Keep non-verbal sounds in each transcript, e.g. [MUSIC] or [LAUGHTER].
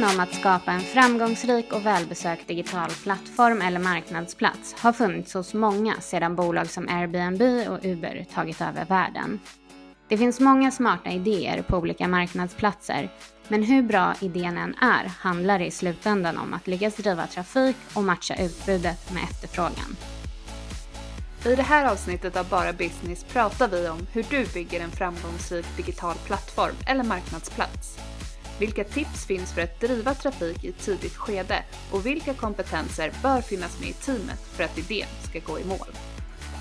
Drömmen om att skapa en framgångsrik och välbesökt digital plattform eller marknadsplats har funnits hos många sedan bolag som Airbnb och Uber tagit över världen. Det finns många smarta idéer på olika marknadsplatser, men hur bra idén än är handlar det i slutändan om att lyckas driva trafik och matcha utbudet med efterfrågan. I det här avsnittet av Bara Business pratar vi om hur du bygger en framgångsrik digital plattform eller marknadsplats. Vilka tips finns för att driva trafik i tidigt skede och vilka kompetenser bör finnas med i teamet för att idén ska gå i mål?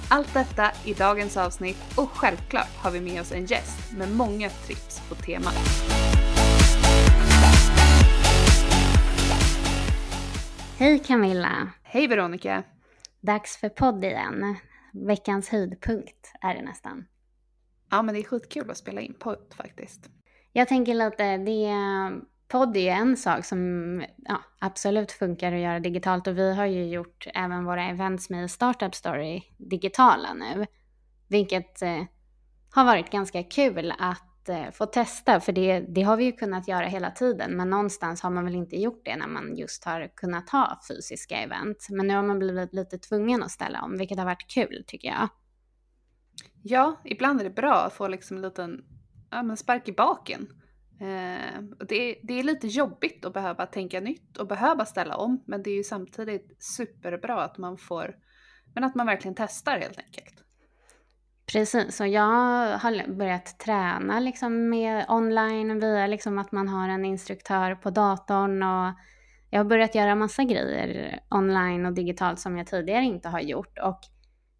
Allt detta i dagens avsnitt och självklart har vi med oss en gäst med många tips på temat. Hej Camilla! Hej Veronica! Dags för podd igen. Veckans höjdpunkt är det nästan. Ja men det är skitkul att spela in podd faktiskt. Jag tänker lite, det, podd är ju en sak som ja, absolut funkar att göra digitalt och vi har ju gjort även våra events med Startup Story digitala nu. Vilket eh, har varit ganska kul att eh, få testa för det, det har vi ju kunnat göra hela tiden men någonstans har man väl inte gjort det när man just har kunnat ha fysiska event. Men nu har man blivit lite tvungen att ställa om vilket har varit kul tycker jag. Ja, ibland är det bra att få liksom en liten ja, men spark i baken. Eh, det, det är lite jobbigt att behöva tänka nytt och behöva ställa om, men det är ju samtidigt superbra att man får, men att man verkligen testar helt enkelt. Precis, och jag har börjat träna liksom med online via liksom att man har en instruktör på datorn och jag har börjat göra massa grejer online och digitalt som jag tidigare inte har gjort och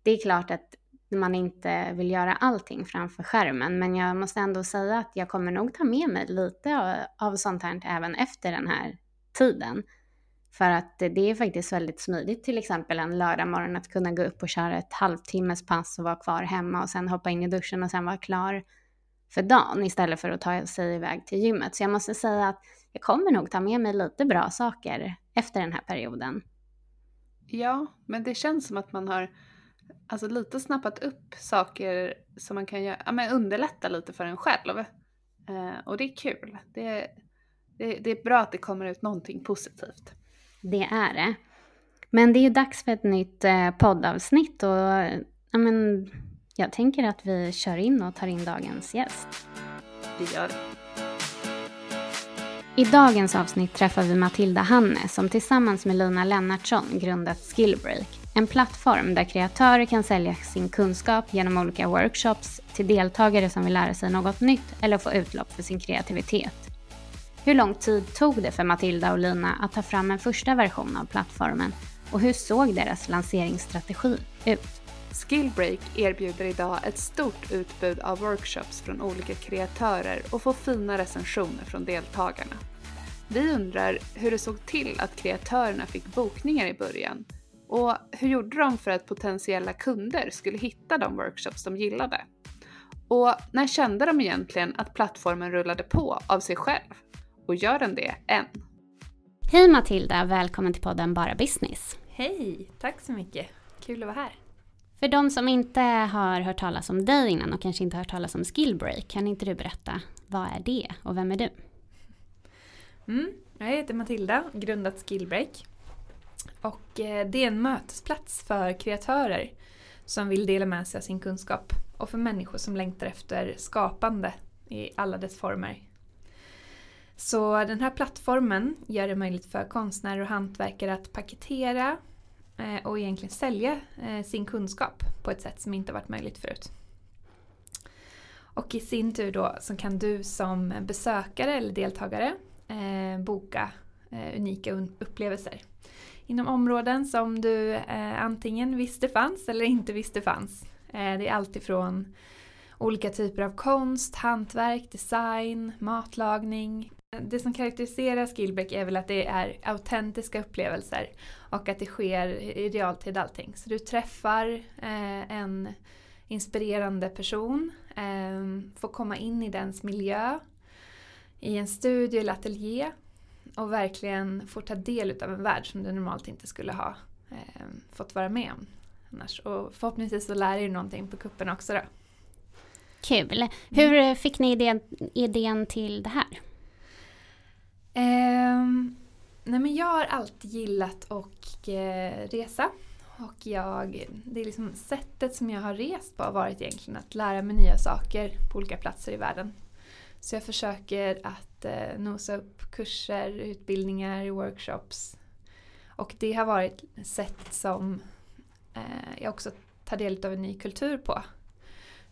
det är klart att när man inte vill göra allting framför skärmen. Men jag måste ändå säga att jag kommer nog ta med mig lite av sånt här även efter den här tiden. För att det är faktiskt väldigt smidigt till exempel en lördagmorgon att kunna gå upp och köra ett halvtimmes pass och vara kvar hemma och sen hoppa in i duschen och sen vara klar för dagen istället för att ta sig iväg till gymmet. Så jag måste säga att jag kommer nog ta med mig lite bra saker efter den här perioden. Ja, men det känns som att man har alltså lite snappat upp saker som man kan göra, ja, men underlätta lite för en själv. Eh, och det är kul. Det, det, det är bra att det kommer ut någonting positivt. Det är det. Men det är ju dags för ett nytt eh, poddavsnitt och ja, men, jag tänker att vi kör in och tar in dagens gäst. Vi gör det. I dagens avsnitt träffar vi Matilda Hanne som tillsammans med Lina Lennartsson grundat Skillbreak. En plattform där kreatörer kan sälja sin kunskap genom olika workshops till deltagare som vill lära sig något nytt eller få utlopp för sin kreativitet. Hur lång tid tog det för Matilda och Lina att ta fram en första version av plattformen och hur såg deras lanseringsstrategi ut? Skillbreak erbjuder idag ett stort utbud av workshops från olika kreatörer och får fina recensioner från deltagarna. Vi undrar hur det såg till att kreatörerna fick bokningar i början och hur gjorde de för att potentiella kunder skulle hitta de workshops de gillade? Och när kände de egentligen att plattformen rullade på av sig själv? Och gör den det än? Hej Matilda, välkommen till podden Bara Business. Hej, tack så mycket. Kul att vara här. För de som inte har hört talas om dig innan och kanske inte har hört talas om Skillbreak, kan inte du berätta vad är det och vem är du? Mm, jag heter Matilda, grundat Skillbreak. Och eh, det är en mötesplats för kreatörer som vill dela med sig av sin kunskap och för människor som längtar efter skapande i alla dess former. Så den här plattformen gör det möjligt för konstnärer och hantverkare att paketera eh, och egentligen sälja eh, sin kunskap på ett sätt som inte varit möjligt förut. Och i sin tur då så kan du som besökare eller deltagare boka unika upplevelser inom områden som du eh, antingen visste fanns eller inte visste fanns. Eh, det är alltifrån olika typer av konst, hantverk, design, matlagning. Det som karaktäriserar Skillbeck är väl att det är autentiska upplevelser och att det sker i realtid allting. Så du träffar eh, en inspirerande person, eh, får komma in i dens miljö i en studio eller ateljé och verkligen får ta del av en värld som du normalt inte skulle ha eh, fått vara med om annars. Och förhoppningsvis så lär er någonting på kuppen också då. Kul! Hur fick ni idén, idén till det här? Eh, nej men jag har alltid gillat att eh, resa. Och jag, det är liksom sättet som jag har rest på har varit egentligen att lära mig nya saker på olika platser i världen. Så jag försöker att eh, nosa upp kurser, utbildningar, workshops. Och det har varit ett sätt som eh, jag också tar del av en ny kultur på.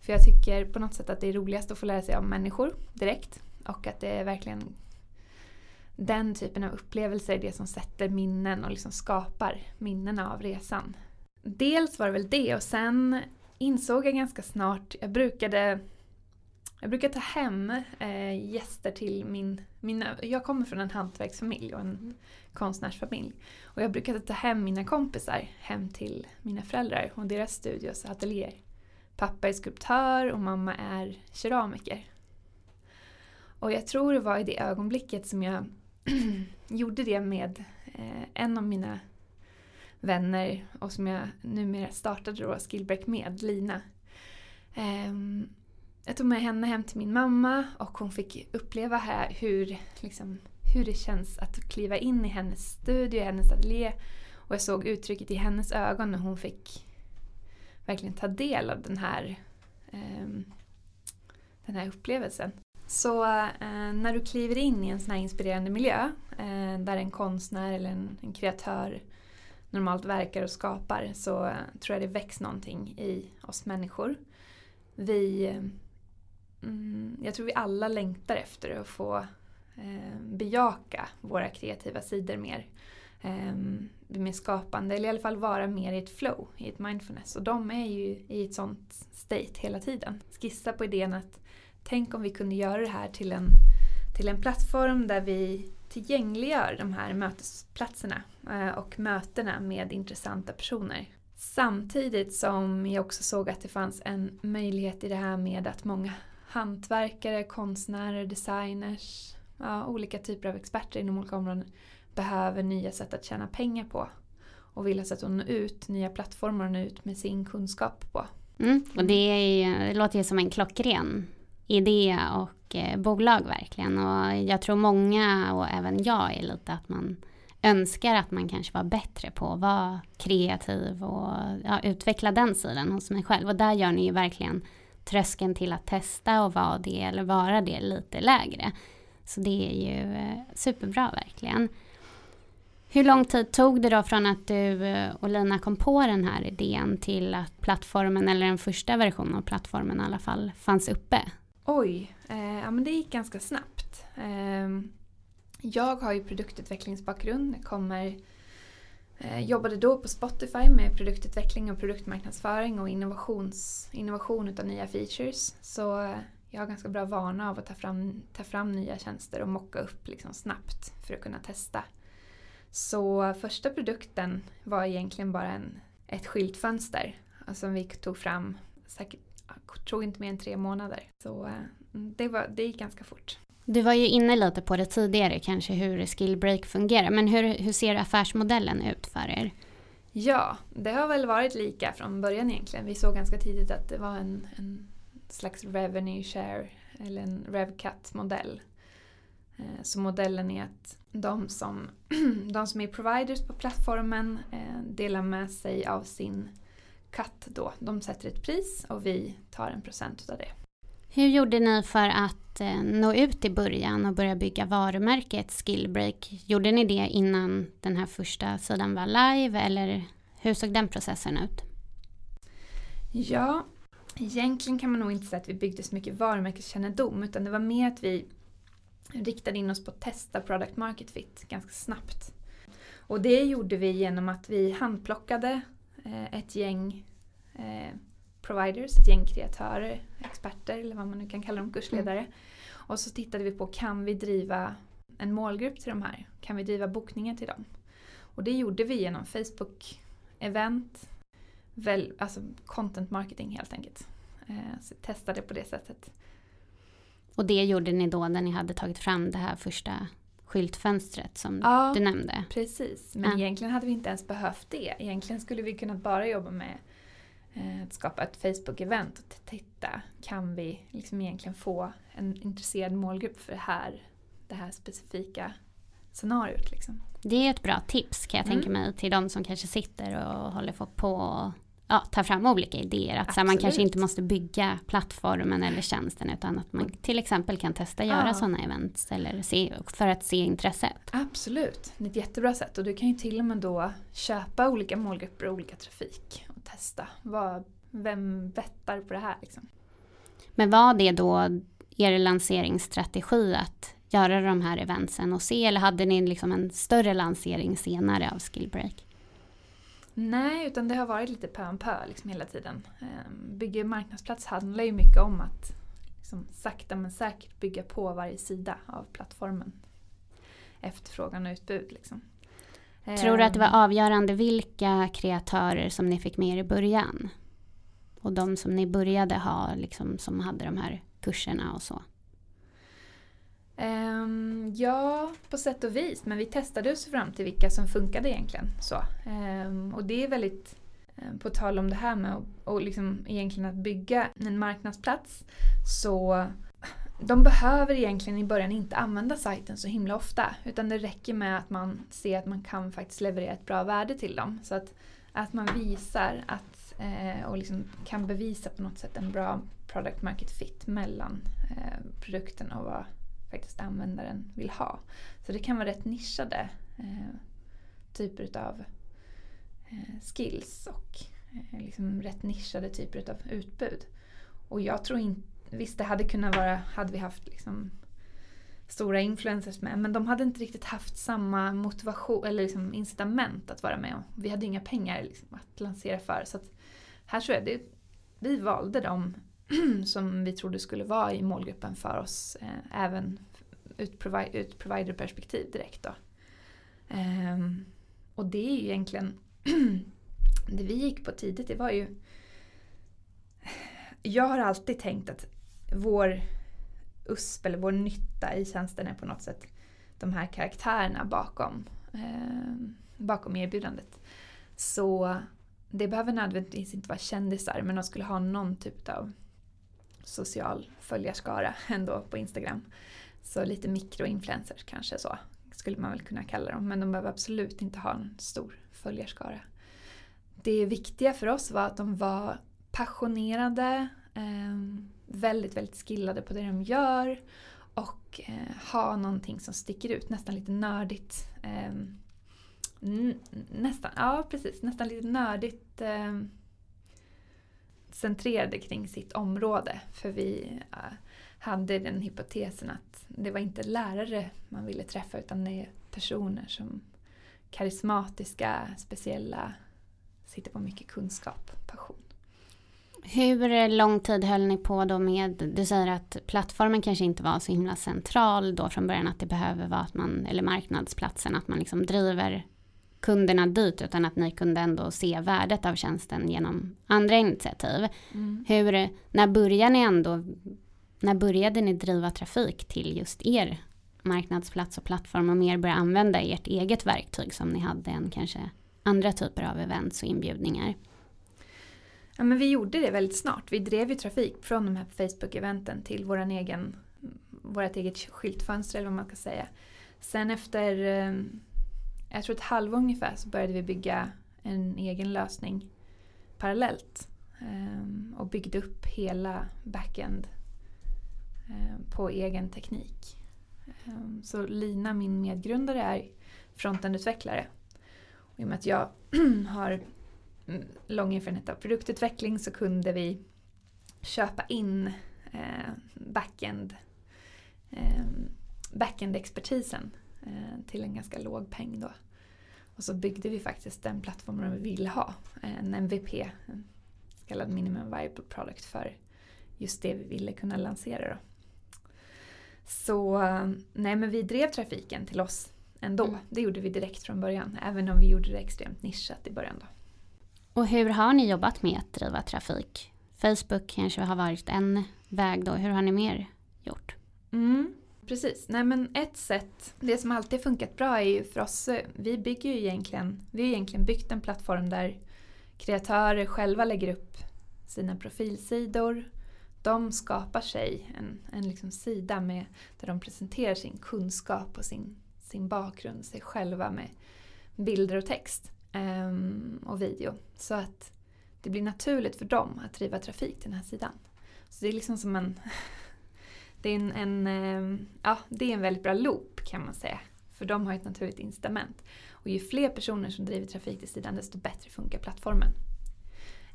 För jag tycker på något sätt att det är roligast att få lära sig om människor direkt. Och att det är verkligen den typen av upplevelser är det som sätter minnen och liksom skapar minnena av resan. Dels var det väl det och sen insåg jag ganska snart, jag brukade jag brukar ta hem eh, gäster till min, mina, jag kommer från en hantverksfamilj och en konstnärsfamilj. Och jag brukar ta hem mina kompisar hem till mina föräldrar och deras studios och ateljéer. Pappa är skulptör och mamma är keramiker. Och jag tror det var i det ögonblicket som jag [CLEARS THROAT] gjorde det med eh, en av mina vänner och som jag numera startade då Skillbreak med, Lina. Um, jag tog med henne hem till min mamma och hon fick uppleva här hur, liksom, hur det känns att kliva in i hennes studio, i hennes ateljé. Och jag såg uttrycket i hennes ögon när hon fick verkligen ta del av den här, eh, den här upplevelsen. Så eh, när du kliver in i en sån här inspirerande miljö eh, där en konstnär eller en, en, kreatör normalt verkar och skapar så eh, tror jag det väcks någonting i oss människor. Vi Mm, jag tror vi alla längtar efter att få eh, bejaka våra kreativa sidor mer. Eh, mer skapande eller i alla fall vara mer i ett flow, i ett mindfulness. Och de är ju i ett sånt state hela tiden. Skissa på idén att tänk om vi kunde göra det här till en, till en plattform där vi tillgängliggör de här mötesplatserna eh, och mötena med intressanta personer. Samtidigt som jag också såg att det fanns en möjlighet i det här med att många hantverkare, konstnärer, designers, ja, olika typer av experter inom olika områden behöver nya sätt att tjäna pengar på. Och vill ha sätt att nå ut, nya plattformar att nå ut med sin kunskap på. Mm, och det, är, det låter ju som en klockren idé och eh, bolag verkligen. Och jag tror många och även jag är lite att man önskar att man kanske var bättre på att vara kreativ och ja, utveckla den sidan hos mig själv. Och där gör ni ju verkligen tröskeln till att testa och vara det eller vara det lite lägre. Så det är ju eh, superbra verkligen. Hur lång tid tog det då från att du eh, och Lina kom på den här idén till att plattformen, eller den första versionen av plattformen i alla fall, fanns uppe? Oj, eh, ja men det gick ganska snabbt. Eh, jag har ju produktutvecklingsbakgrund, kommer eh, Eh, jobbade då på Spotify med produktutveckling och produktmarknadsföring och innovations, innovation av nya features. Så eh, jag har ganska bra vana av att ta fram, ta fram nya tjänster och mocka upp liksom snabbt för att kunna testa. Så eh, första produkten var egentligen bara en, ett skyltfönster alltså, som vi tog fram, säkert, jag tror inte mer än tre månader. Så det, var, det gick ganska fort. Du var ju inne lite på det tidigare kanske hur Skillbreak fungerar, men hur, hur ser affärsmodellen ut för er? Ja, det har väl varit lika från början egentligen. Vi såg ganska tidigt att det var en, en slags revenue share eller en RevCut-modell. Eh, så modellen är att de som, [CLEARS THROAT] de som är providers på plattformen eh, delar med sig av sin cut då. De sätter ett pris och vi tar en procent av det. Hur gjorde ni för att eh, nå ut i början och börja bygga varumärket Skillbreak? Gjorde ni det innan den här första sidan var live eller hur såg den processen ut? Ja, egentligen kan man nog inte säga att vi byggde så mycket varumärkeskännedom utan det var mer att vi riktade in oss på att testa product market fit ganska snabbt. Och det gjorde vi genom att vi handplockade eh, ett gäng eh, providers, ett gäng kreatörer, experter eller vad man nu kan kalla dem, kursledare. Mm. Och så tittade vi på kan vi driva en målgrupp till de här? Kan vi driva bokningar till dem? Och det gjorde vi genom Facebook-event, väl, alltså content marketing helt enkelt. Eh, så testade på det sättet. Och det gjorde ni då när ni hade tagit fram det här första skyltfönstret som ja, du nämnde? precis. Men ja. egentligen hade vi inte ens behövt det. Egentligen skulle vi kunnat bara jobba med att skapa ett Facebook-event och titta, kan vi liksom egentligen få en intresserad målgrupp för det här, det här specifika scenariot? Liksom. Det är ett bra tips kan jag mm. tänka mig till de som kanske sitter och håller på och ja, ta fram olika idéer. Att så man kanske inte måste bygga plattformen eller tjänsten utan att man till exempel kan testa att göra ja. sådana events eller se, för att se intresset. Absolut, det är ett jättebra sätt och du kan ju till och med då köpa olika målgrupper och olika trafik. Vad, vem bettar på det här liksom? Men var det då er lanseringsstrategi att göra de här eventsen och se eller hade ni liksom en större lansering senare av Skillbreak? Nej, utan det har varit lite pö om pö liksom hela tiden. Ehm, bygga marknadsplats handlar ju mycket om att liksom, sakta men säkert bygga på varje sida av plattformen. Efterfrågan och utbud. Liksom. Tror du att det var ehm. avgörande vilka kreatörer som ni fick med er i början? Och de som ni började ha, liksom, som hade de här kurserna och så? Um, ja, på sätt och vis. Men vi testade oss fram till vilka som funkade egentligen. Så. Um, och det är väldigt, um, på tal om det här med att och liksom egentligen att bygga en marknadsplats. Så de behöver egentligen i början inte använda sajten så himla ofta. Utan det räcker med att man ser att man kan faktiskt leverera ett bra värde till dem. Så att, att man visar att, eh, och liksom kan bevisa på något sätt en bra product market fit mellan eh, produkten och vad faktiskt användaren vill ha. Så det kan vara rätt nischade eh, typer av eh, skills och eh, liksom rätt nischade typer av utbud. Och jag tror inte, Mm. visst det hade kunnat vara, hade vi haft liksom stora influencers med, men de hade inte riktigt haft samma motivation eller liksom incitament att vara med. Vi hade inga pengar liksom att lansera för. Så här tror jag det, vi valde dem [CLEARS THROAT] som vi trodde skulle vara i målgruppen för oss eh, även ut, provi ut providerperspektiv direkt. Då. Eh, och det är ju egentligen [CLEARS THROAT] det vi gick på tidigt, det var ju jag har alltid tänkt att vår USP eller vår nytta i tjänsten är på något sätt de här karaktärerna bakom, eh, bakom erbjudandet. Så det behöver nödvändigtvis inte vara kändisar men de skulle ha någon typ av social följarskara [LAUGHS] ändå på Instagram. Så lite mikroinfluencers kanske så skulle man väl kunna kalla dem. Men de behöver absolut inte ha en stor följarskara. Det viktiga för oss var att de var passionerade, eh, väldigt, väldigt skillade på det de gör och eh, ha någonting som sticker ut, nästan lite nördigt. Eh, nästan, ja precis, nästan lite nördigt eh, centrerade kring sitt område. För vi hade den hypotesen att det var inte lärare man ville träffa utan det är personer som karismatiska, speciella, sitter på mycket kunskap, passion. Hur lång tid höll ni på då med, du säger att plattformen kanske inte var så himla central då från början att det behöver vara att man, eller marknadsplatsen, att man liksom driver kunderna dit utan att ni kunde ändå se värdet av tjänsten genom andra initiativ. Mm. Hur, när började ni ändå, när började ni driva trafik till just er marknadsplats och plattform och mer börja använda ert eget verktyg som ni hade än kanske andra typer av events och inbjudningar? Ja, men vi gjorde det väldigt snart. Vi drev ju trafik från de här Facebook-eventen till våran egen, vårt eget skyltfönster eller vad man ska säga. Sen efter, eh, jag tror ett halvår ungefär, så började vi bygga en egen lösning parallellt. Eh, och byggde upp hela backend eh, på egen teknik. Så Lina, min medgrundare, är frontendutvecklare. Och I och med att jag [CLEARS THROAT] har lång erfarenhet av produktutveckling så kunde vi köpa in eh, backend, eh, backend-expertisen eh, till en ganska låg peng då. Och så byggde vi faktiskt den plattformen vi ville ha, en MVP, en så kallad minimum viable product för just det vi ville kunna lansera. Då. Så nej men vi drev trafiken till oss ändå. Mm. Det gjorde vi direkt från början, även om vi gjorde det extremt nischat i början då. Och hur har ni jobbat med att driva trafik? Facebook kanske har varit en väg då. Hur har ni mer gjort? Mm, precis. Nej men ett sätt, det som alltid funkat bra är ju för oss, vi bygger ju egentligen, vi har egentligen byggt en plattform där kreatörer själva lägger upp sina profilsidor. De skapar sig en, en liksom sida med, där de presenterar sin kunskap och sin, sin bakgrund, sig själva med bilder och text Ehm, och video. Så att det blir naturligt för dem att driva trafik till den här sidan. Så det är liksom som en... [LAUGHS] det, är en, en ehm, ja, det är en väldigt bra loop kan man säga. För de har ett naturligt incitament. Och ju fler personer som driver trafik till sidan desto bättre funkar plattformen.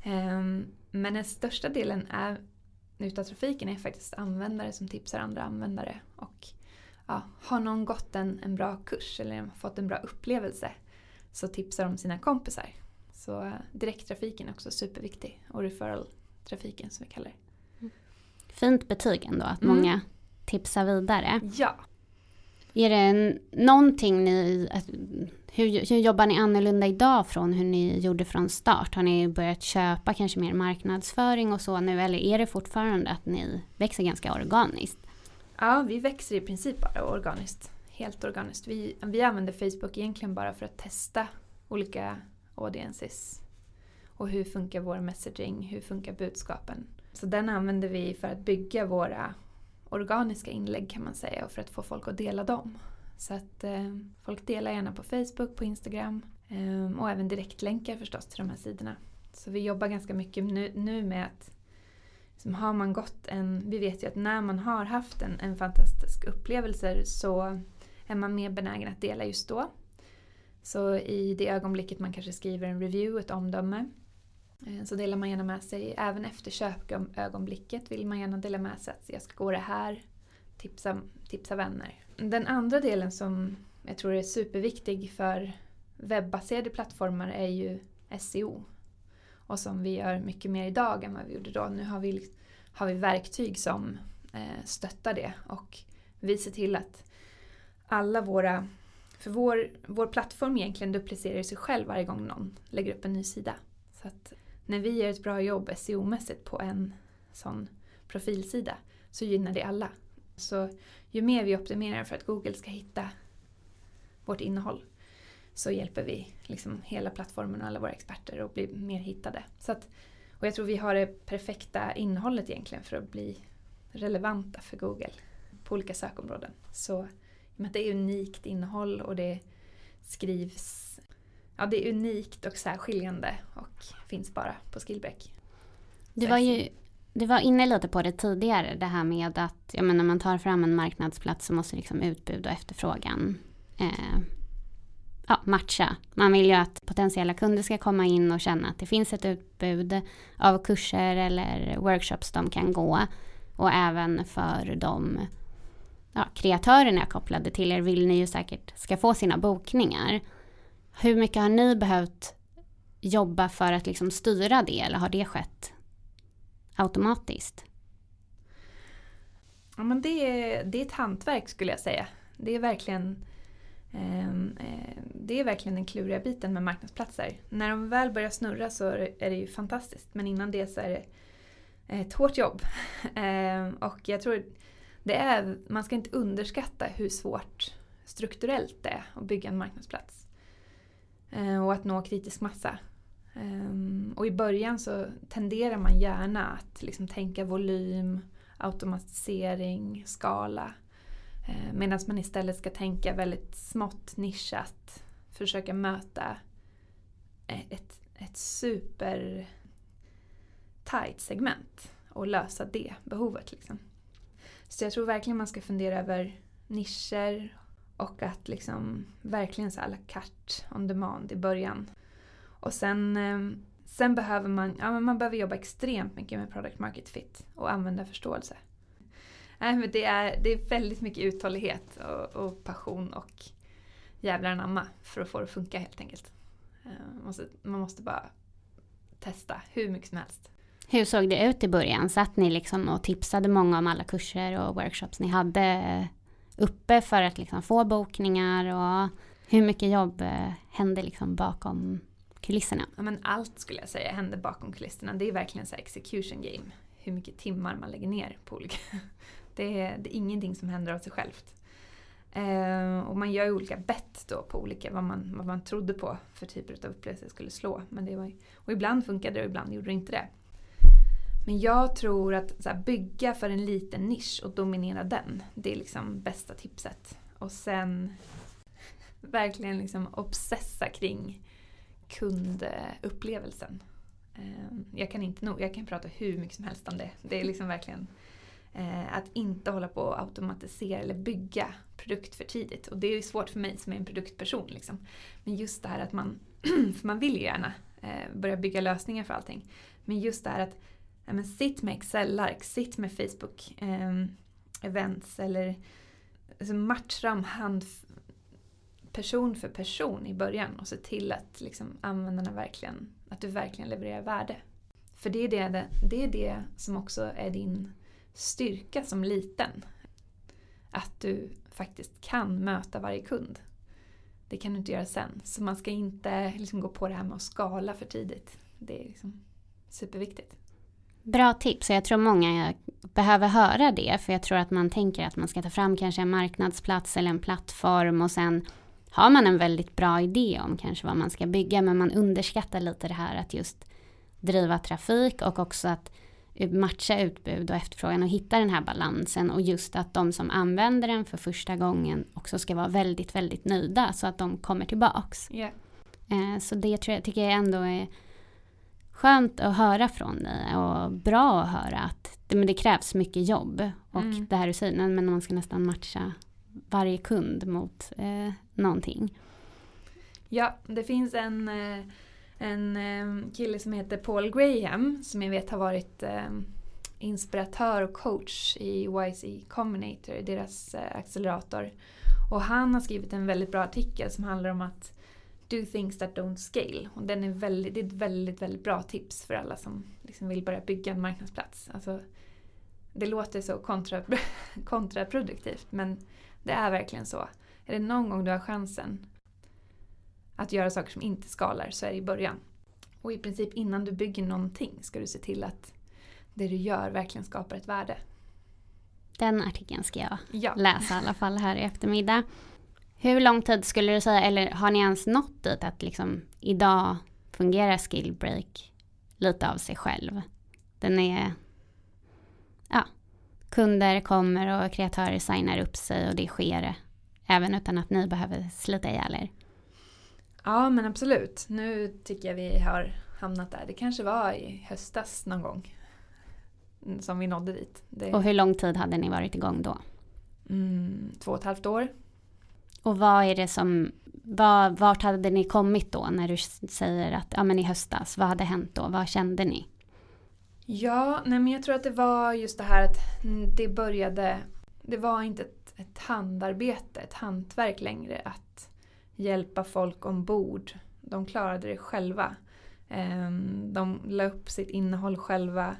Um, men den största delen är, utav trafiken är faktiskt användare som tipsar andra användare. Och ja, har någon gått en, en bra kurs eller fått en bra upplevelse så tipsar de sina kompisar. Så eh, direkttrafiken är också superviktig och referral-trafiken som vi kallar det. Fint betyg ändå att mm. många tipsar vidare. Ja. Är det någonting ni, hur, hur jobbar ni annorlunda idag från hur ni gjorde från start? Har ni börjat köpa kanske mer marknadsföring och så nu eller är det fortfarande att ni växer ganska organiskt? Ja, vi växer i princip bara organiskt helt organiskt. Vi, vi använder Facebook egentligen bara för att testa olika audiences. Och hur funkar vår messaging? Hur funkar budskapen? Så den använder vi för att bygga våra organiska inlägg kan man säga och för att få folk att dela dem. Så att eh, folk delar gärna på Facebook, på Instagram eh, och även direktlänkar förstås till de här sidorna. Så vi jobbar ganska mycket nu, nu med att liksom, har man gått en, vi vet ju att när man har haft en, en fantastisk upplevelse så är man mer benägen att dela just då. Så i det ögonblicket man kanske skriver en review, ett omdöme, eh, så delar man gärna med sig. Även efter köpögonblicket vill man gärna dela med sig att jag ska gå det här, tipsa, tipsa vänner. Den andra delen som jag tror är superviktig för webbaserade plattformar är ju SEO. Och som vi gör mycket mer idag än vad vi gjorde då. Nu har vi, har vi verktyg som eh, stöttar det och vi ser till att alla våra... För vår, vår plattform egentligen duplicerar sig själv varje gång någon lägger upp en ny sida. Så att när vi gör ett bra jobb SEO-mässigt på en sån profilsida så gynnar det alla. Så ju mer vi optimerar för att Google ska hitta vårt innehåll så hjälper vi liksom hela plattformen och alla våra experter att bli mer hittade. Så att, och jag tror vi har det perfekta innehållet egentligen för att bli relevanta för Google på olika sökområden. Så att det är unikt innehåll och det skrivs... Ja, det är unikt och särskiljande och finns bara på Skillback. Det var ju Du var inne lite på det tidigare, det här med att ja, men när man tar fram en marknadsplats så måste liksom utbud och efterfrågan eh, ja, matcha. Man vill ju att potentiella kunder ska komma in och känna att det finns ett utbud av kurser eller workshops de kan gå. Och även för de ja, kreatörerna kopplade till er vill ni ju säkert ska få sina bokningar. Hur mycket har ni behövt jobba för att liksom styra det eller har det skett automatiskt? Ja, men det, är, det är ett hantverk skulle jag säga. Det är verkligen ehm, eh, det är verkligen den kluriga biten med marknadsplatser. När de väl börjar snurra så är det ju fantastiskt men innan det så är det ett hårt jobb. [LAUGHS] Ehm, och jag tror det är, man ska inte underskatta hur svårt strukturellt det är att bygga en marknadsplats. Eh, och att nå kritisk massa. Eh, och i början så tenderar man gärna att liksom tänka volym, automatisering, skala. Eh, medan man istället ska tänka väldigt smått nischat. Försöka möta ett, ett super tight segment och lösa det behovet. Liksom. Så jag tror verkligen man ska fundera över nischer och att liksom verkligen så à la carte on demand i början. Och sen, eh, sen behöver man, ja, man behöver jobba extremt mycket med product market fit och använda förståelse. Nej, men det, är, det är väldigt mycket uthållighet och, och passion och jävlar anamma för att få det att funka helt enkelt. Eh, man måste, man måste bara testa hur mycket som helst. Hur såg det ut i början? Satt ni liksom och tipsade många om alla kurser och workshops ni hade uppe för att liksom få bokningar och hur mycket jobb eh, hände liksom bakom kulisserna? Ja, men allt skulle jag säga hände bakom kulisserna. Det är verkligen så execution game. Hur mycket timmar man lägger ner på olika... [LAUGHS] Det är, det är ingenting som händer av sig självt. Eh, och man gör ju olika bett då på olika, vad man, vad man trodde på för typer av upplevelser skulle slå. Men det var, och ibland funkade det och ibland gjorde det inte det. Men jag tror att här, bygga för en liten nisch och dominera den, det är liksom bästa tipset. Och sen [LAUGHS] verkligen liksom obsessa kring kundupplevelsen. Ehm, jag kan inte nog, jag kan prata hur mycket som helst om det. Det är liksom verkligen eh, att inte hålla på och automatisera eller bygga produkt för tidigt. Och det är svårt för mig som är en produktperson. Liksom. Men just det här att man, [CLEARS THROAT] för man vill ju gärna eh, börja bygga lösningar för allting. Men just det här att ja, men sitt med Excel-ark, sitt med Facebook eh, events eller alltså matcha dem hand, person för person i början och se till att liksom, användarna verkligen, att du verkligen levererar värde. För det är det, det är det som också är din styrka som liten. Att du faktiskt kan möta varje kund. Det kan du inte göra sen. Så man ska inte liksom gå på det här med att skala för tidigt. Det är liksom superviktigt. Bra tips och jag tror många behöver höra det för jag tror att man tänker att man ska ta fram kanske en marknadsplats eller en plattform och sen har man en väldigt bra idé om kanske vad man ska bygga men man underskattar lite det här att just driva trafik och också att matcha utbud och efterfrågan och hitta den här balansen och just att de som använder den för första gången också ska vara väldigt, väldigt nöjda så att de kommer tillbaks. Yeah. Så det tror jag, tycker jag ändå är skönt att höra från dig och bra att höra att det, men det krävs mycket jobb och mm. det här du säger, men man ska nästan matcha varje kund mot eh, någonting. Ja, det finns en, eh, en eh, kille som heter Paul Graham som jag vet har varit eh, inspiratör och coach i YC Combinator, deras accelerator. Och han har skrivit en väldigt bra artikel som handlar om att do things that don't scale. Och den är väldigt, det är ett väldigt, väldigt bra tips för alla som liksom vill börja bygga en marknadsplats. Alltså, det låter så kontra, [LAUGHS] kontraproduktivt men det är verkligen så. Är det någon gång du har chansen att göra saker som inte skalar så är det i början. Och i princip innan du bygger någonting ska du se till att det du gör verkligen skapar ett värde. Den artikeln ska jag ja. läsa i alla fall här i eftermiddag. Hur lång tid skulle du säga, eller har ni ens nått dit att liksom idag fungerar Skillbreak lite av sig själv? Den är, ja, kunder kommer och kreatörer signar upp sig och det sker även utan att ni behöver slita ihjäl er. Ja men absolut. Nu tycker jag vi har hamnat där. Det kanske var i höstas någon gång. som vi nådde dit. Det, Och hur lång tid hade ni varit igång då? mm, två och ett halvt år. Och vad är det som, vad, vart hade ni kommit då när du säger att, ja men i höstas, vad hade hänt då? Vad kände ni? Ja, nej men jag tror att det var just det här att det började, det var inte ett, ett handarbete, ett hantverk längre att hjälpa folk ombord. De klarade det själva. Ehm, de la upp sitt innehåll själva.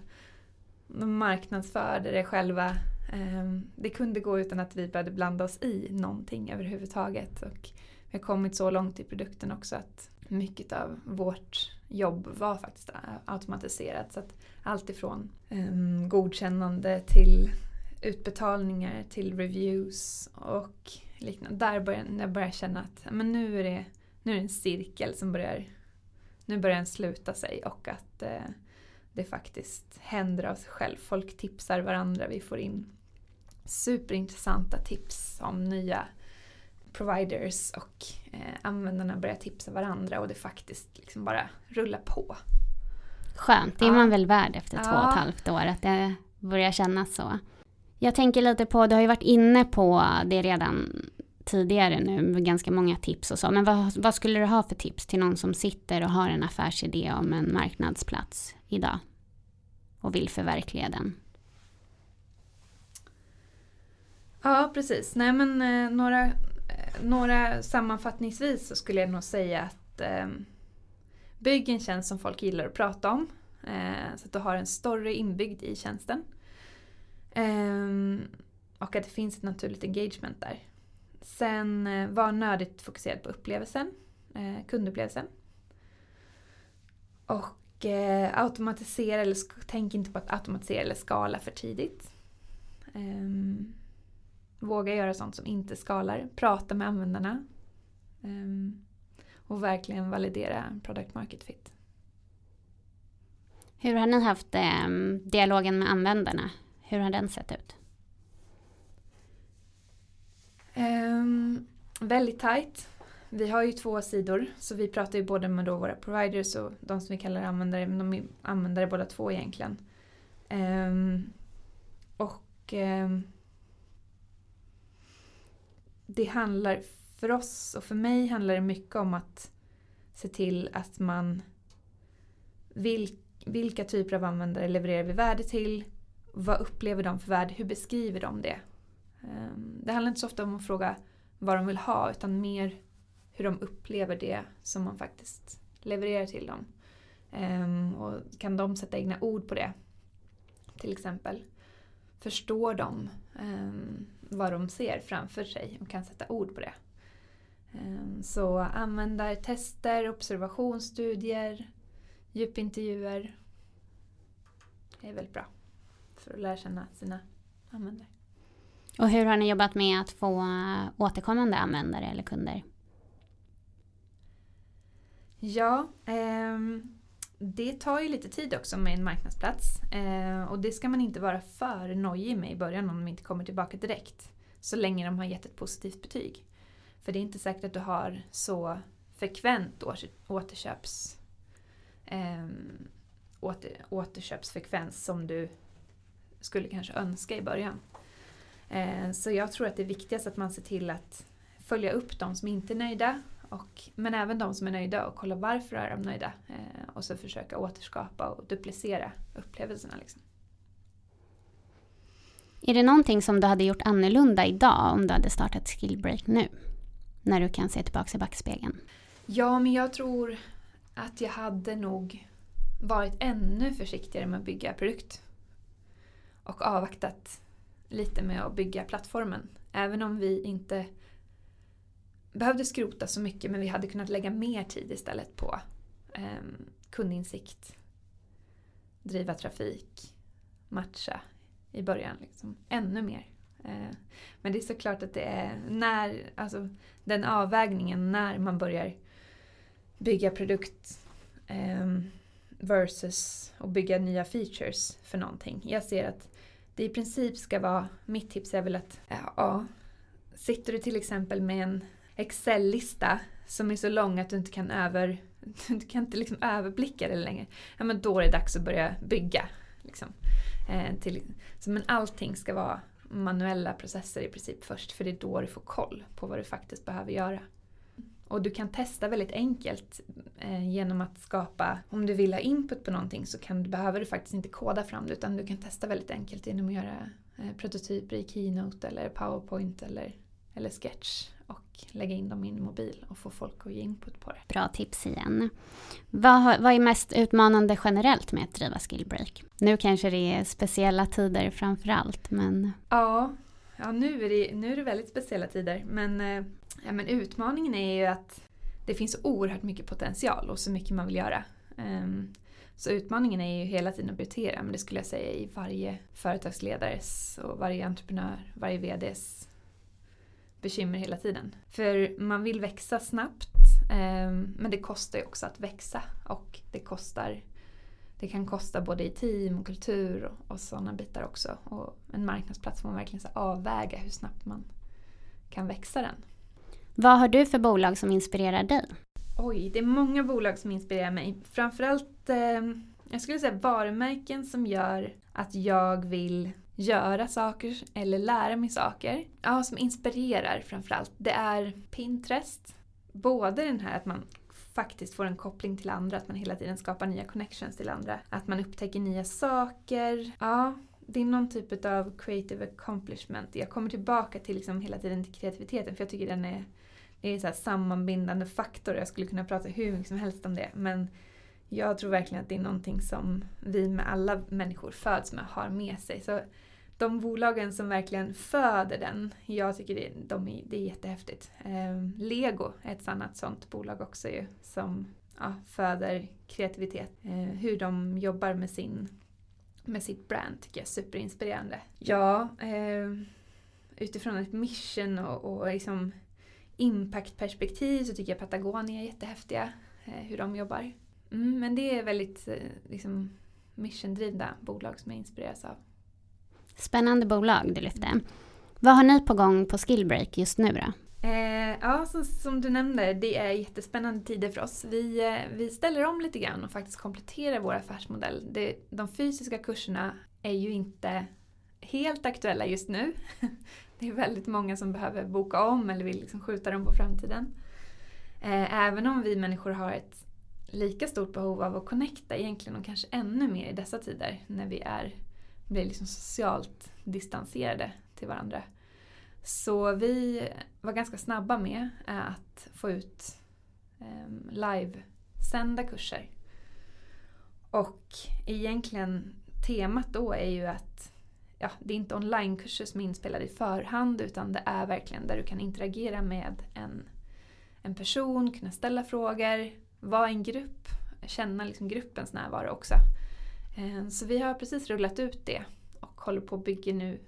De marknadsförde det själva. Ehm, det kunde gå utan att vi började blanda oss i någonting överhuvudtaget. Och vi har kommit så långt i produkten också att mycket av vårt jobb var faktiskt automatiserat. Så att allt ifrån um, godkännande till utbetalningar till reviews och liknande. Där började jag började känna att men nu, är det, nu är det en cirkel som börjar, nu börjar den sluta sig och att eh, det faktiskt händer av sig själv. Folk tipsar varandra, vi får in superintressanta tips om nya providers och eh, användarna börjar tipsa varandra och det faktiskt liksom bara rullar på. Skönt, det är Ja. man väl värd efter två och Ja. ett halvt år, att det börjar kännas så. Jag tänker lite på, du har ju varit inne på det redan tidigare nu, med ganska många tips och så, men vad, vad skulle du ha för tips till någon som sitter och har en affärsidé om en marknadsplats idag? Och vill förverkliga den? Ja, precis. Nej men eh, några, eh, några sammanfattningsvis så skulle jag nog säga att eh, bygg en tjänst som folk gillar att prata om. Eh, så att du har en story inbyggd i tjänsten. Eh, och att det finns ett naturligt engagement där. Sen eh, var nödigt fokuserad på upplevelsen, eh, kundupplevelsen. Och eh, automatisera, eller tänk inte på att automatisera eller skala för tidigt. Ehm, Våga göra sånt som inte skalar. Prata med användarna. Ehm, och verkligen validera product market fit. Hur har ni haft eh, dialogen med användarna? Hur har den sett ut? Ehm, väldigt tight. Vi har ju två sidor så vi pratar ju både med våra providers och de som vi kallar användare. Men de är användare båda två egentligen. Ehm, och ehm, det handlar för oss och för mig handlar det mycket om att se till att man vil, vilka typer av användare levererar vi värde till? Vad upplever de för värde? Hur beskriver de det? Ehm, det handlar inte så ofta om att fråga vad de vill ha utan mer hur de upplever det som man faktiskt levererar till dem. Ehm, och kan de sätta egna ord på det? Till exempel. Förstår de ehm, vad de ser framför sig och kan sätta ord på det? Ehm, Så användartester, observationsstudier, djupintervjuer är väldigt bra för att lära känna sina användare. Och hur har ni jobbat med att få eh, återkommande användare eller kunder? Ja, ehm, det tar ju lite tid också med en marknadsplats. Eh, och det ska man inte vara för nojig med i början om de inte kommer tillbaka direkt. Så länge de har gett ett positivt betyg. För det är inte säkert att du har så frekvent återköps, eh, åter, återköpsfrekvens som du skulle kanske önska i början. Eh, så jag tror att det är viktigast att man ser till att följa upp de som inte är nöjda och, men även de som är nöjda och kolla varför är de nöjda. Eh, och så försöka återskapa och duplicera upplevelserna. Liksom. Är det någonting som du hade gjort annorlunda idag om du hade startat Skillbreak nu? När du kan se tillbaka i backspegeln. Ja, men jag tror att jag hade nog varit ännu försiktigare med att bygga produkt. Och avvaktat lite med att bygga plattformen. Även om vi inte behövde skrota så mycket men vi hade kunnat lägga mer tid istället på eh, kundinsikt, driva trafik, matcha i början. Liksom. Ännu mer. Eh, men det är såklart att det är när, alltså den avvägningen när man börjar bygga produkt eh, versus att bygga nya features för någonting. Jag ser att det i princip ska vara, mitt tips är väl att eh, ja, sitter du till exempel med en Excel-lista som är så lång att du inte kan, över, [LAUGHS] du kan inte liksom överblicka det längre. Ja, men då är det dags att börja bygga. Liksom. Eh, till, så, men allting ska vara manuella processer i princip först för det är då du får koll på vad du faktiskt behöver göra. Och du kan testa väldigt enkelt eh, genom att skapa, om du vill ha input på någonting så kan, behöver du faktiskt inte koda fram det utan du kan testa väldigt enkelt genom att göra eh, prototyper i Keynote eller Powerpoint eller, eller Sketch lägga in dem i en mobil och få folk att ge input på det. Bra tips igen. Vad, vad är mest utmanande generellt med att driva Skillbreak? Nu kanske det är speciella tider framför allt, men... Ja, ja nu, är det, nu är det väldigt speciella tider. Men, eh, ja, men utmaningen är ju att det finns oerhört mycket potential och så mycket man vill göra. Um, så utmaningen är ju hela tiden att prioritera, men det skulle jag säga i varje företagsledares och varje entreprenör, varje VDs bekymmer hela tiden. För man vill växa snabbt eh, men det kostar ju också att växa och det kostar det kan kosta både i team och kultur och, och sådana bitar också. Och en marknadsplats får man verkligen så avväga hur snabbt man kan växa den. Vad har du för bolag som inspirerar dig? Oj, det är många bolag som inspirerar mig. Framförallt, eh, jag skulle säga varumärken som gör att jag vill göra saker eller lära mig saker. Ja, som inspirerar framförallt. Det är Pinterest. Både den här att man faktiskt får en koppling till andra, att man hela tiden skapar nya connections till andra. Att man upptäcker nya saker. Ja, det är någon typ av creative accomplishment. Jag kommer tillbaka till liksom hela tiden till kreativiteten för jag tycker den är, det är en sammanbindande faktor. Jag skulle kunna prata hur mycket som helst om det. Men jag tror verkligen att det är någonting som vi med alla människor föds med, har med sig. Så de bolagen som verkligen föder den, jag tycker det, de är, det är jättehäftigt. Eh, Lego är ett annat sånt bolag också ju, som ja, föder kreativitet. Eh, hur de jobbar med, sin, med sitt brand tycker jag är superinspirerande. Ja, eh, utifrån ett mission och, och liksom impactperspektiv så tycker jag Patagonia är jättehäftiga, eh, hur de jobbar. Mm, men det är väldigt eh, liksom, missiondrivna bolag som jag inspireras av. Spännande bolag du lyfte. Vad har ni på gång på Skillbreak just nu då? Eh, ja, så, som du nämnde, det är jättespännande tider för oss. Vi, eh, vi ställer om lite grann och faktiskt kompletterar vår affärsmodell. Det, de fysiska kurserna är ju inte helt aktuella just nu. [LAUGHS] Det är väldigt många som behöver boka om eller vill liksom skjuta dem på framtiden. Eh, även om vi människor har ett lika stort behov av att connecta egentligen och kanske ännu mer i dessa tider när vi är, blir liksom socialt distanserade till varandra. Så vi var ganska snabba med eh, att få ut ehm, livesända kurser. Och egentligen temat då är ju att ja, det är inte onlinekurser som är inspelade i förhand utan det är verkligen där du kan interagera med en, en person, kunna ställa frågor, vara i en grupp, känna liksom gruppens närvaro också. Eh, så vi har precis rullat ut det och håller på att bygga nu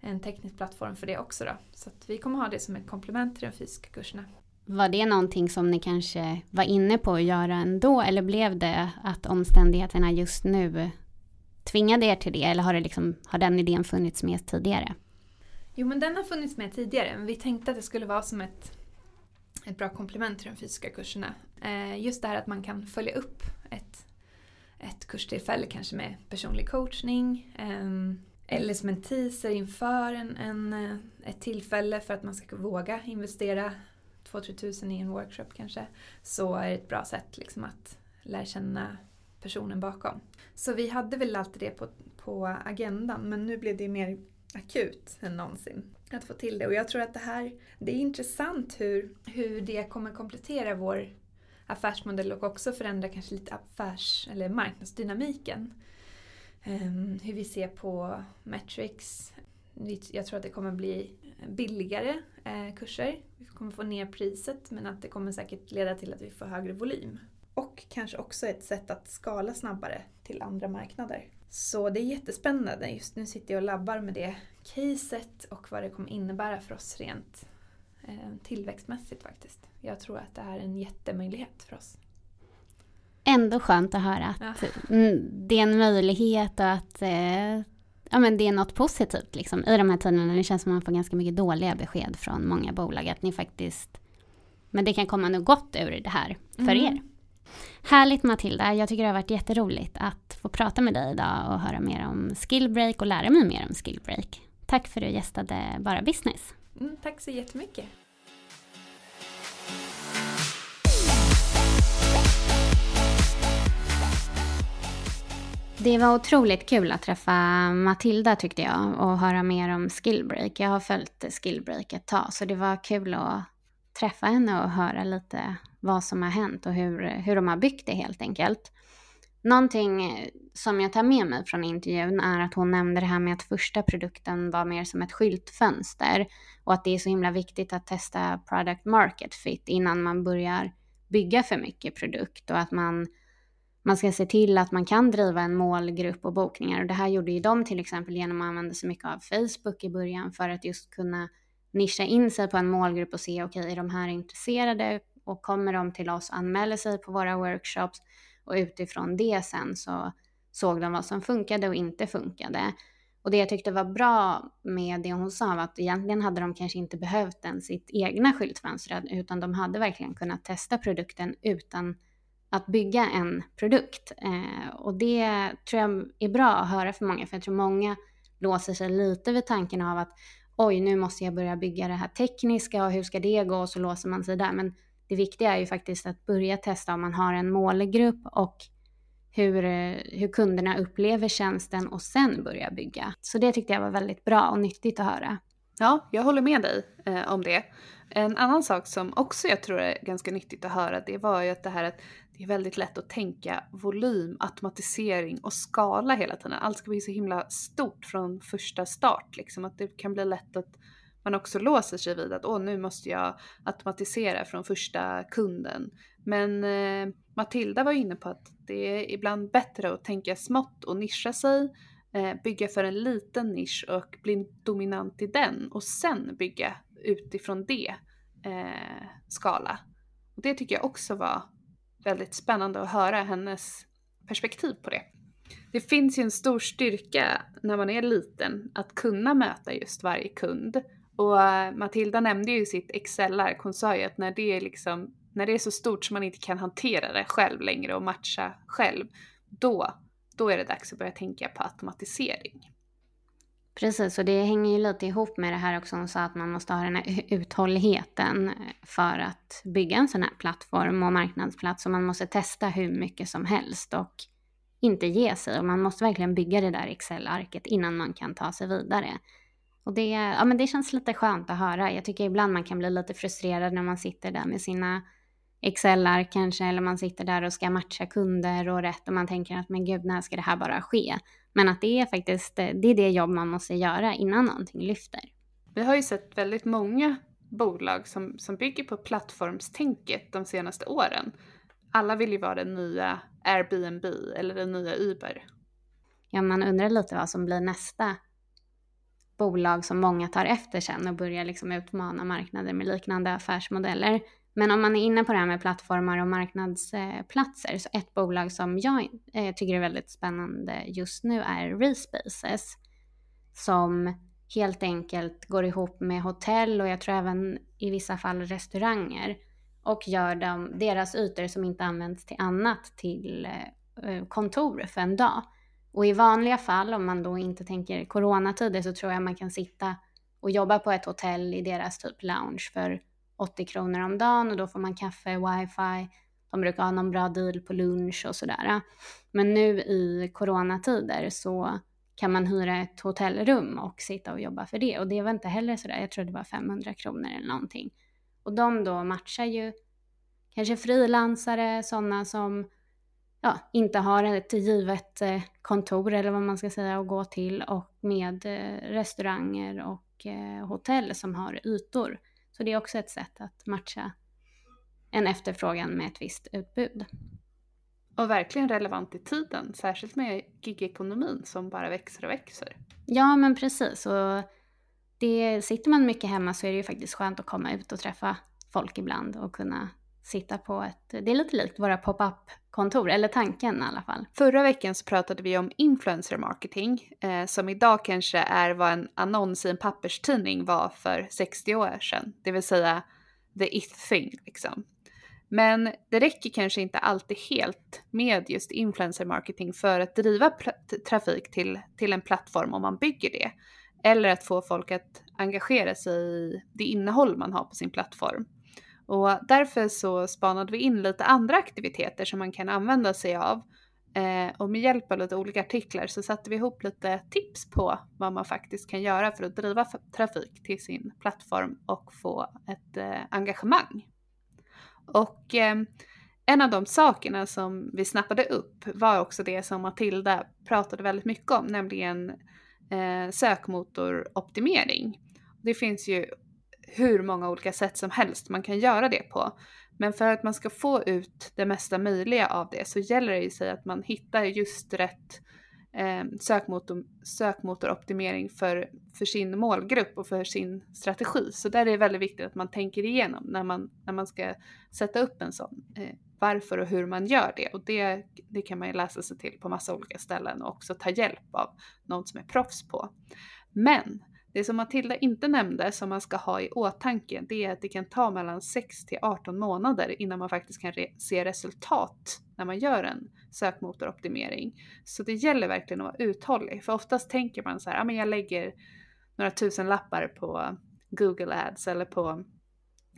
en teknisk plattform för det också. Då. Så vi kommer ha det som ett komplement till de fysiska kurserna. Var det någonting som ni kanske var inne på att göra ändå eller blev det att omständigheterna just nu tvingade er till det eller har, det liksom, har den idén funnits med tidigare? Jo men den har funnits med tidigare men vi tänkte att det skulle vara som ett ett bra komplement till de fysiska kurserna. Eh, just det här att man kan följa upp ett, ett kurstillfälle kanske med personlig coachning. Ehm, eller som en teaser inför en, en, eh, ett tillfälle för att man ska våga investera 2-3 tusen i en workshop kanske. Så är det ett bra sätt liksom att lära känna personen bakom. Så vi hade väl alltid det på, på agendan men nu blev det mer akut än någonsin att få till det. Och jag tror att det här, det är intressant hur, hur det kommer komplettera vår affärsmodell och också förändra kanske lite affärs eller marknadsdynamiken. Um, hur vi ser på metrics. Jag tror att det kommer bli billigare eh, kurser. Vi kommer få ner priset men att det kommer säkert leda till att vi får högre volym. Och kanske också ett sätt att skala snabbare till andra marknader. Så det är jättespännande. Just nu sitter jag och labbar med det caset och vad det kommer innebära för oss rent tillväxtmässigt faktiskt. Jag tror att det är en jättemöjlighet för oss. Ändå skönt att höra att ja. [LAUGHS] det är en möjlighet och att eh, ja, men det är något positivt liksom, i de här tiderna. Det känns som att man får ganska mycket dåliga besked från många bolag. Att ni faktiskt, men det kan komma något gott ur det här för mm. er. Härligt Matilda, jag tycker det har varit jätteroligt att få prata med dig idag och höra mer om Skillbreak och lära mig mer om Skillbreak. Tack för att du gästade Bara Business. Mm, tack så jättemycket. Det var otroligt kul att träffa Matilda tyckte jag och höra mer om Skillbreak. Jag har följt Skillbreak ett tag så det var kul att träffa henne och höra lite vad som har hänt och hur, hur de har byggt det helt enkelt. Någonting eh, som jag tar med mig från intervjun är att hon nämnde det här med att första produkten var mer som ett skyltfönster och att det är så himla viktigt att testa product market fit innan man börjar bygga för mycket produkt och att man, man ska se till att man kan driva en målgrupp och bokningar. Och det här gjorde ju de till exempel genom att använda så mycket av Facebook i början för att just kunna nischa in sig på en målgrupp och se okej, okay, är de här intresserade och kommer de till oss och anmäler sig på våra workshops och utifrån det sen så såg de vad som funkade och inte funkade. Och det jag tyckte var bra med det hon sa var att egentligen hade de kanske inte behövt ens sitt egna skyltfönster utan de hade verkligen kunnat testa produkten utan att bygga en produkt. Eh, och det tror jag är bra att höra för många för jag tror många låser sig lite vid tanken av att oj, nu måste jag börja bygga det här tekniska och hur ska det gå? Och så låser man sig där. Men det viktiga är ju faktiskt att börja testa om man har en målgrupp och hur, eh, hur kunderna upplever tjänsten och sen börja bygga. Så det tyckte jag var väldigt bra och nyttigt att höra. Ja, jag håller med dig eh, om det. En annan sak som också jag tror är ganska nyttigt att höra det var ju att det här att det är väldigt lätt att tänka volym, automatisering och skala hela tiden. Allt ska bli så himla stort från första start liksom. Att det kan bli lätt att man också låser sig vid att åh, nu måste jag automatisera från första kunden. Men eh, Matilda var inne på att det är ibland bättre att tänka smått och nischa sig, eh, bygga för en liten nisch och bli dominant i den och sen bygga utifrån det eh, skala. Och det tycker jag också var väldigt spännande att höra hennes perspektiv på det. Det finns ju en stor styrka när man är liten att kunna möta just varje kund. Och eh, Matilda nämnde ju sitt Excel-ark, hon sa ju att när det är liksom, när det är så stort så man inte kan hantera det själv längre och matcha själv, då, då är det dags att börja tänka på automatisering. Precis, och det hänger ju lite ihop med det här också. Hon sa att man måste ha den här uthålligheten eh, för att bygga en sån här plattform och marknadsplats. Och man måste testa hur mycket som helst och inte ge sig. Och man måste verkligen bygga det där Excel-arket innan man kan ta sig vidare. Och det, ja, men det känns lite skönt att höra. Jag tycker ibland man kan bli lite frustrerad när man sitter där med sina Excel-ark kanske, eller man sitter där och ska matcha kunder och rätt och man tänker att men gud, när ska det här bara ske? Men att det är faktiskt det, är det jobb man måste göra innan någonting lyfter. Vi har ju sett väldigt många bolag som, som bygger på plattformstänket de senaste åren. Alla vill ju vara den nya Airbnb eller den nya Uber. Ja, man undrar lite vad som blir nästa bolag som många tar efter sen och börjar liksom utmana marknader med liknande affärsmodeller. Men om man är inne på det här med plattformar och marknadsplatser, så ett bolag som jag eh, tycker är väldigt spännande just nu är Respaces, som helt enkelt går ihop med hotell och jag tror även i vissa fall restauranger och gör dem, deras ytor som inte används till annat till eh, kontor för en dag. Och i vanliga fall, om man då inte tänker coronatider, så tror jag man kan sitta och jobba på ett hotell i deras typ lounge för 80 kronor om dagen och då får man kaffe, wifi, de brukar ha någon bra deal på lunch och sådär. Men nu i coronatider så kan man hyra ett hotellrum och sitta och jobba för det. Och det var inte heller sådär, jag tror det var 500 kronor eller någonting. Och de då matchar ju kanske frilansare, sådana som ja, inte har ett givet eh, kontor eller vad man ska säga att gå till och med eh, restauranger och eh, hotell som har ytor. Så det är också ett sätt att matcha en efterfrågan med ett visst utbud. Och verkligen relevant i tiden, särskilt med gigekonomin som bara växer och växer. Ja, men precis. Och det, sitter man mycket hemma så är det ju faktiskt skönt att komma ut och träffa folk ibland och kunna sitta på ett, det är lite likt våra pop-up kontor, eller tanken i alla fall. Förra veckan så pratade vi om influencer marketing, eh, som idag kanske är vad en annons i en papperstidning var för 60 år sedan, det vill säga the it thing liksom. Men det räcker kanske inte alltid helt med just influencer marketing för att driva trafik till, till en plattform om man bygger det. Eller att få folk att engagera sig i det innehåll man har på sin plattform. Och därför så spanade vi in lite andra aktiviteter som man kan använda sig av. Eh, och med hjälp av lite olika artiklar så satte vi ihop lite tips på vad man faktiskt kan göra för att driva trafik till sin plattform och få ett eh, engagemang. Och eh, en av de sakerna som vi snappade upp var också det som Matilda pratade väldigt mycket om, nämligen eh, sökmotoroptimering. Det finns ju hur många olika sätt som helst man kan göra det på. Men för att man ska få ut det mesta möjliga av det så gäller det ju sig att man hittar just rätt eh, sökmotor, sökmotoroptimering för, för sin målgrupp och för sin strategi. Så där är det väldigt viktigt att man tänker igenom när man, när man ska sätta upp en sån. Eh, varför och hur man gör det. Och det, det kan man ju läsa sig till på massa olika ställen och också ta hjälp av någon som är proffs på. Men det som Matilda inte nämnde som man ska ha i åtanke det är att det kan ta mellan 6 till 18 månader innan man faktiskt kan re se resultat när man gör en sökmotoroptimering. Så det gäller verkligen att vara uthållig för oftast tänker man så här, ja men jag lägger några tusen lappar på Google Ads eller på,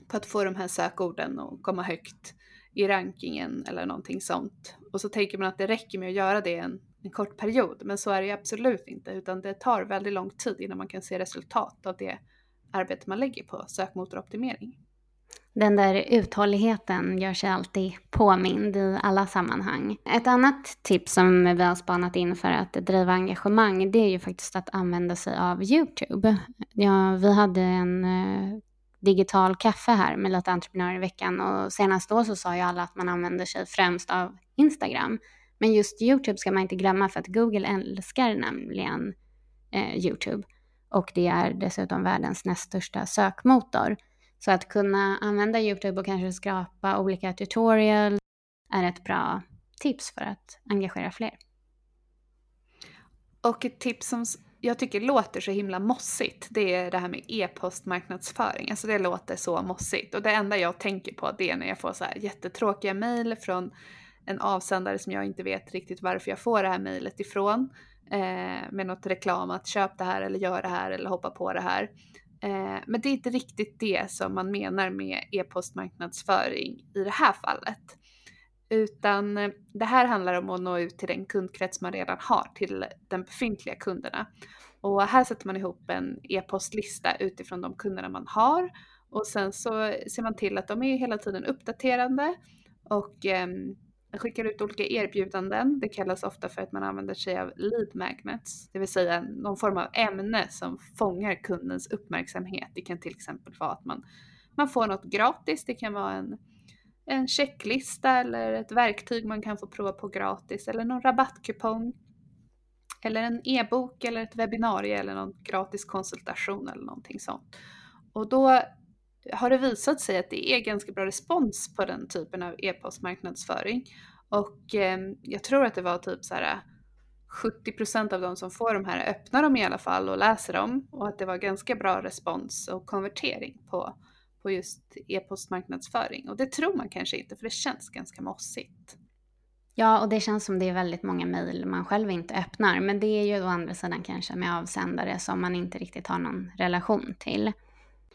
på att få de här sökorden att komma högt i rankingen eller någonting sånt. Och så tänker man att det räcker med att göra det en en kort period. Men så är det ju absolut inte, utan det tar väldigt lång tid innan man kan se resultat av det arbete man lägger på sökmotoroptimering. Den där uthålligheten gör sig alltid påmind i alla sammanhang. Ett annat tips som vi har spanat in för att driva engagemang, det är ju faktiskt att använda sig av YouTube. Ja, vi hade en eh, digital kaffe här med lite entreprenörer i veckan och senast då så sa ju alla att man använder sig främst av Instagram. Men just YouTube ska man inte glömma för att Google älskar nämligen eh, YouTube. Och det är dessutom världens näst största sökmotor. Så att kunna använda YouTube och kanske skrapa olika tutorials är ett bra tips för att engagera fler. Och ett tips som jag tycker låter så himla mossigt, det är det här med e-postmarknadsföring. Alltså det låter så mossigt. Och det enda jag tänker på det är när jag får så här jättetråkiga mejl från en avsändare som jag inte vet riktigt varför jag får det här mejlet ifrån. Eh, med något reklam att köp det här eller gör det här eller hoppa på det här. Eh, men det är inte riktigt det som man menar med e-postmarknadsföring i det här fallet. Utan eh, det här handlar om att nå ut till den kundkrets man redan har, till de befintliga kunderna. Och här sätter man ihop en e-postlista utifrån de kunderna man har och sen så ser man till att de är hela tiden uppdaterande och ehm, jag man skickar ut olika erbjudanden. Det kallas ofta för att man använder sig av lead magnets, det vill säga någon form av ämne som fångar kundens uppmärksamhet. Det kan till exempel vara att man, man får något gratis. Det kan vara en, en checklista eller ett verktyg man kan få prova på gratis eller någon rabattkupong. Eller en e-bok eller ett webbinarie eller någon gratis konsultation eller någonting sånt. Och då har det visat sig att det är ganska bra respons på den typen av e-postmarknadsföring. Och eh, jag tror att det var typ så här äh, 70% av de som får de här öppnar dem i alla fall och läser dem och att det var ganska bra respons och konvertering på, på just e-postmarknadsföring. Och det tror man kanske inte för det känns ganska mossigt. Ja, och det känns som det är väldigt många mejl man själv inte öppnar. Men det är ju å andra sidan kanske med avsändare som man inte riktigt har någon relation till.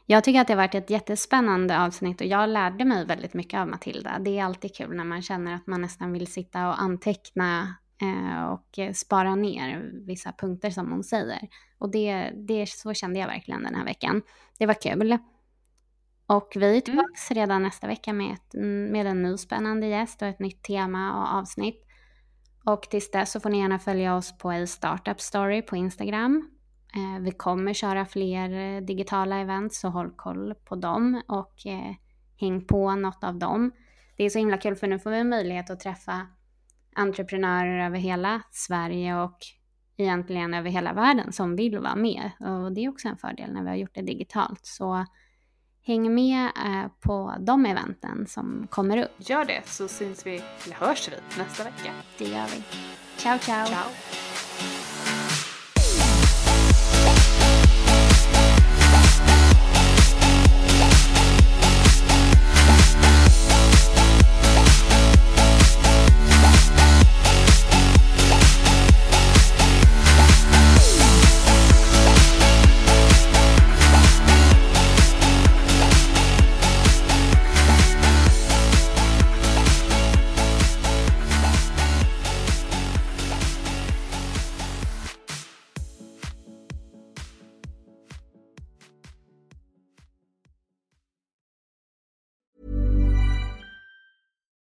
Jag tycker att det har varit ett jättespännande avsnitt och jag lärde mig väldigt mycket av Matilda. Det är alltid kul när man känner att man nästan vill sitta och anteckna eh, och spara ner vissa punkter som hon säger. Och det, det, så kände jag verkligen den här veckan. Det var kul. Och vi är mm. tillbaka mm. redan nästa vecka med, ett, med en ny spännande gäst och ett nytt tema och avsnitt. Och tills dess så får ni gärna följa oss på A Startup Story på Instagram vi kommer köra fler eh, digitala event så håll koll på dem och eh, häng på något av dem. Det är så himla kul för nu får vi möjlighet att träffa entreprenörer över hela Sverige och egentligen över hela världen som vill vara med. Och det är också en fördel när vi har gjort det digitalt. Så häng med på de eventen som kommer upp. Gör det så syns vi, eller hörs vi nästa vecka. Det gör vi. Ciao, ciao. ciao.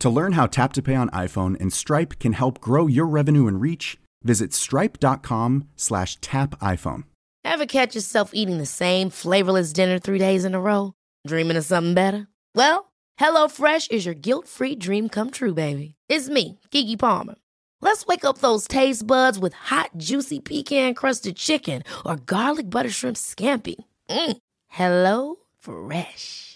To learn how Tap to Pay on iPhone and Stripe can help grow your revenue and reach, visit stripe.com slash tap iPhone. Ever catch yourself eating the same flavorless dinner three days in a row? Dreaming of something better? Well, HelloFresh is your guilt-free dream come true, baby. It's me, Kiki Palmer. Let's wake up those taste buds with hot, juicy pecan-crusted chicken or garlic butter shrimp scampi. Mm. Hello Fresh.